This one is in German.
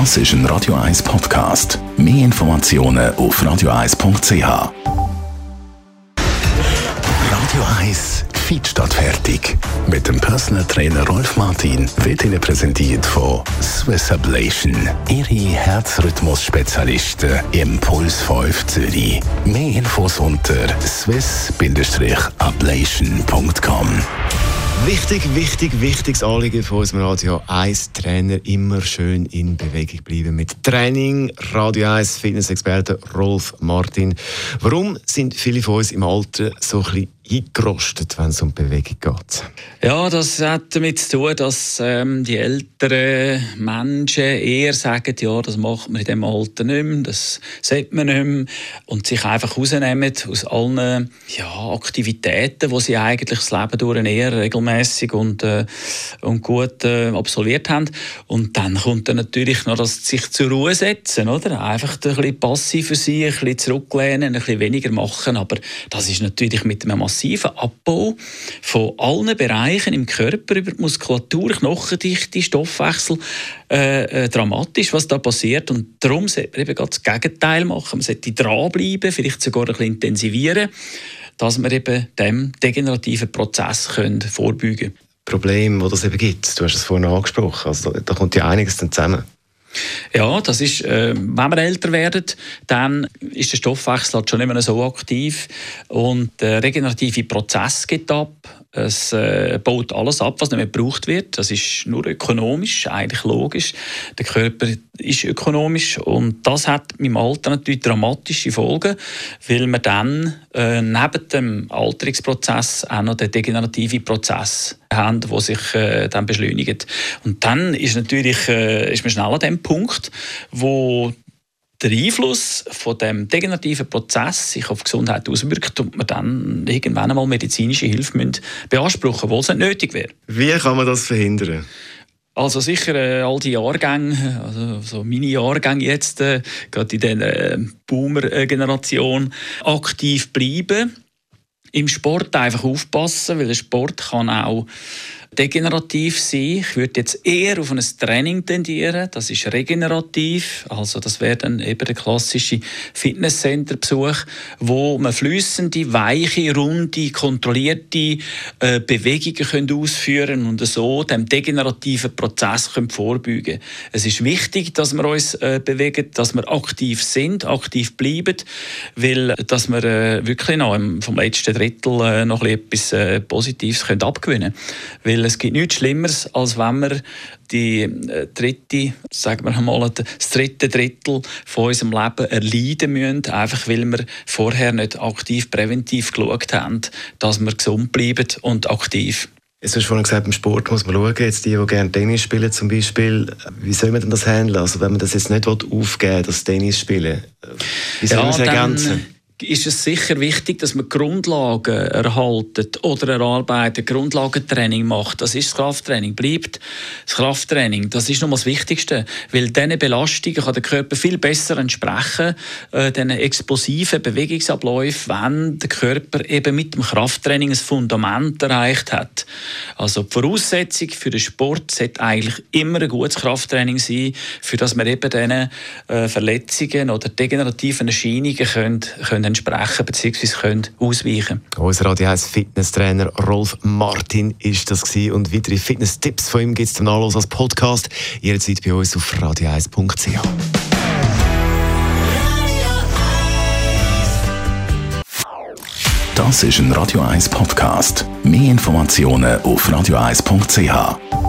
Das ist ein Radio 1 Podcast. Mehr Informationen auf radio1.ch. Radio 1 Feed statt fertig. Mit dem Personal Trainer Rolf Martin wird Ihnen präsentiert von Swiss Ablation. Ihre Herzrhythmus-Spezialisten im Puls 5 Zürich. Mehr Infos unter swiss-ablation.com. Wichtig, wichtig, wichtiges Anliegen von unserem Radio 1 Trainer. Immer schön in Bewegung bleiben mit Training. Radio 1 Fitnessexperte Rolf Martin. Warum sind viele von uns im Alter so ein bisschen eingerostet, wenn es um Bewegung geht? Ja, das hat damit zu tun, dass ähm, die älteren Menschen eher sagen, ja, das macht man in diesem Alter nicht mehr, das sollte man nicht mehr und sich einfach rausnehmen aus allen ja, Aktivitäten, die sie eigentlich das Leben durch eher regelmäßig und, äh, und gut äh, absolviert haben. Und dann kommt dann natürlich noch das sich zur Ruhe setzen, oder? Einfach ein bisschen passiv sie, ein bisschen zurücklehnen, ein bisschen weniger machen, aber das ist natürlich mit einem massiven Abbau von allen Bereichen im Körper über die Muskulatur, Knochendichte, Stoffwechsel äh, äh, dramatisch, was da passiert. Und darum sollte man eben das Gegenteil machen. Man sollte dranbleiben, vielleicht sogar ein bisschen intensivieren, dass wir eben dem degenerativen Prozess vorbeugen können. Problem, wo das eben gibt, du hast es vorhin angesprochen, also da kommt ja einiges dann zusammen. Ja, das ist, äh, wenn wir älter werden, dann ist der Stoffwechsel halt schon nicht mehr so aktiv und der regenerative Prozess geht ab. Es äh, baut alles ab, was nicht mehr gebraucht wird. Das ist nur ökonomisch, eigentlich logisch. Der Körper ist ökonomisch und das hat im Alter natürlich dramatische Folgen, weil wir dann äh, neben dem Alterungsprozess auch noch den degenerativen Prozess haben, der sich äh, dann beschleunigt. Und dann ist natürlich äh, ist man schnell an dem Punkt, wo der Einfluss von dem degenerativen Prozess sich auf die Gesundheit auswirkt und man dann irgendwann einmal medizinische Hilfe müssen beanspruchen obwohl es nicht nötig wäre. Wie kann man das verhindern? Also sicher äh, all die Jahrgänge, also so meine Jahrgänge jetzt, äh, gerade in der äh, Boomer-Generation, aktiv bleiben. Im Sport einfach aufpassen, weil der Sport kann auch degenerativ sein. Ich würde jetzt eher auf ein Training tendieren. Das ist regenerativ. Also das wäre dann eben der klassische Fitnesscenter-Besuch, wo man flüssende, weiche, runde, kontrollierte äh, Bewegungen können ausführen und so dem degenerativen Prozess können vorbeugen. Es ist wichtig, dass wir uns äh, bewegen, dass wir aktiv sind, aktiv bleiben, weil dass wir äh, wirklich noch vom letzten Drittel äh, noch etwas äh, Positives können abgewinnen können. Weil es gibt nichts Schlimmeres, als wenn wir die äh, dritte, sagen wir mal, das dritte Drittel von unserem Leben erleiden müssen, einfach weil wir vorher nicht aktiv präventiv geschaut haben, dass wir gesund bleiben und aktiv. Jetzt hast du vorhin gesagt, im Sport muss man schauen, jetzt die, die gerne Tennis spielen zum Beispiel, wie soll man denn das handeln? Also wenn man das jetzt nicht aufgeben will, das Tennis spielen, wie soll ja, man es ergänzen? Ist es sicher wichtig, dass man Grundlagen erhaltet oder erarbeitet, Grundlagentraining macht. Das ist das Krafttraining. Bleibt das Krafttraining. Das ist noch das Wichtigste, weil diese Belastungen kann der Körper viel besser entsprechen, äh, diesen explosiven Bewegungsabläufen, wenn der Körper eben mit dem Krafttraining ein Fundament erreicht hat. Also die Voraussetzung für den Sport sollte eigentlich immer ein gutes Krafttraining sein, für das wir eben diesen äh, Verletzungen oder degenerativen Erscheinungen können, können entsprechen bzw. können ausweichen Unser Radio 1 Fitnesstrainer Rolf Martin ist das gewesen. und weitere Fitness-Tipps von ihm gibt es zum Nachlesen als Podcast. Jederzeit bei uns auf radio1.ch. Das ist ein Radio 1 Podcast. Mehr Informationen auf radio1.ch.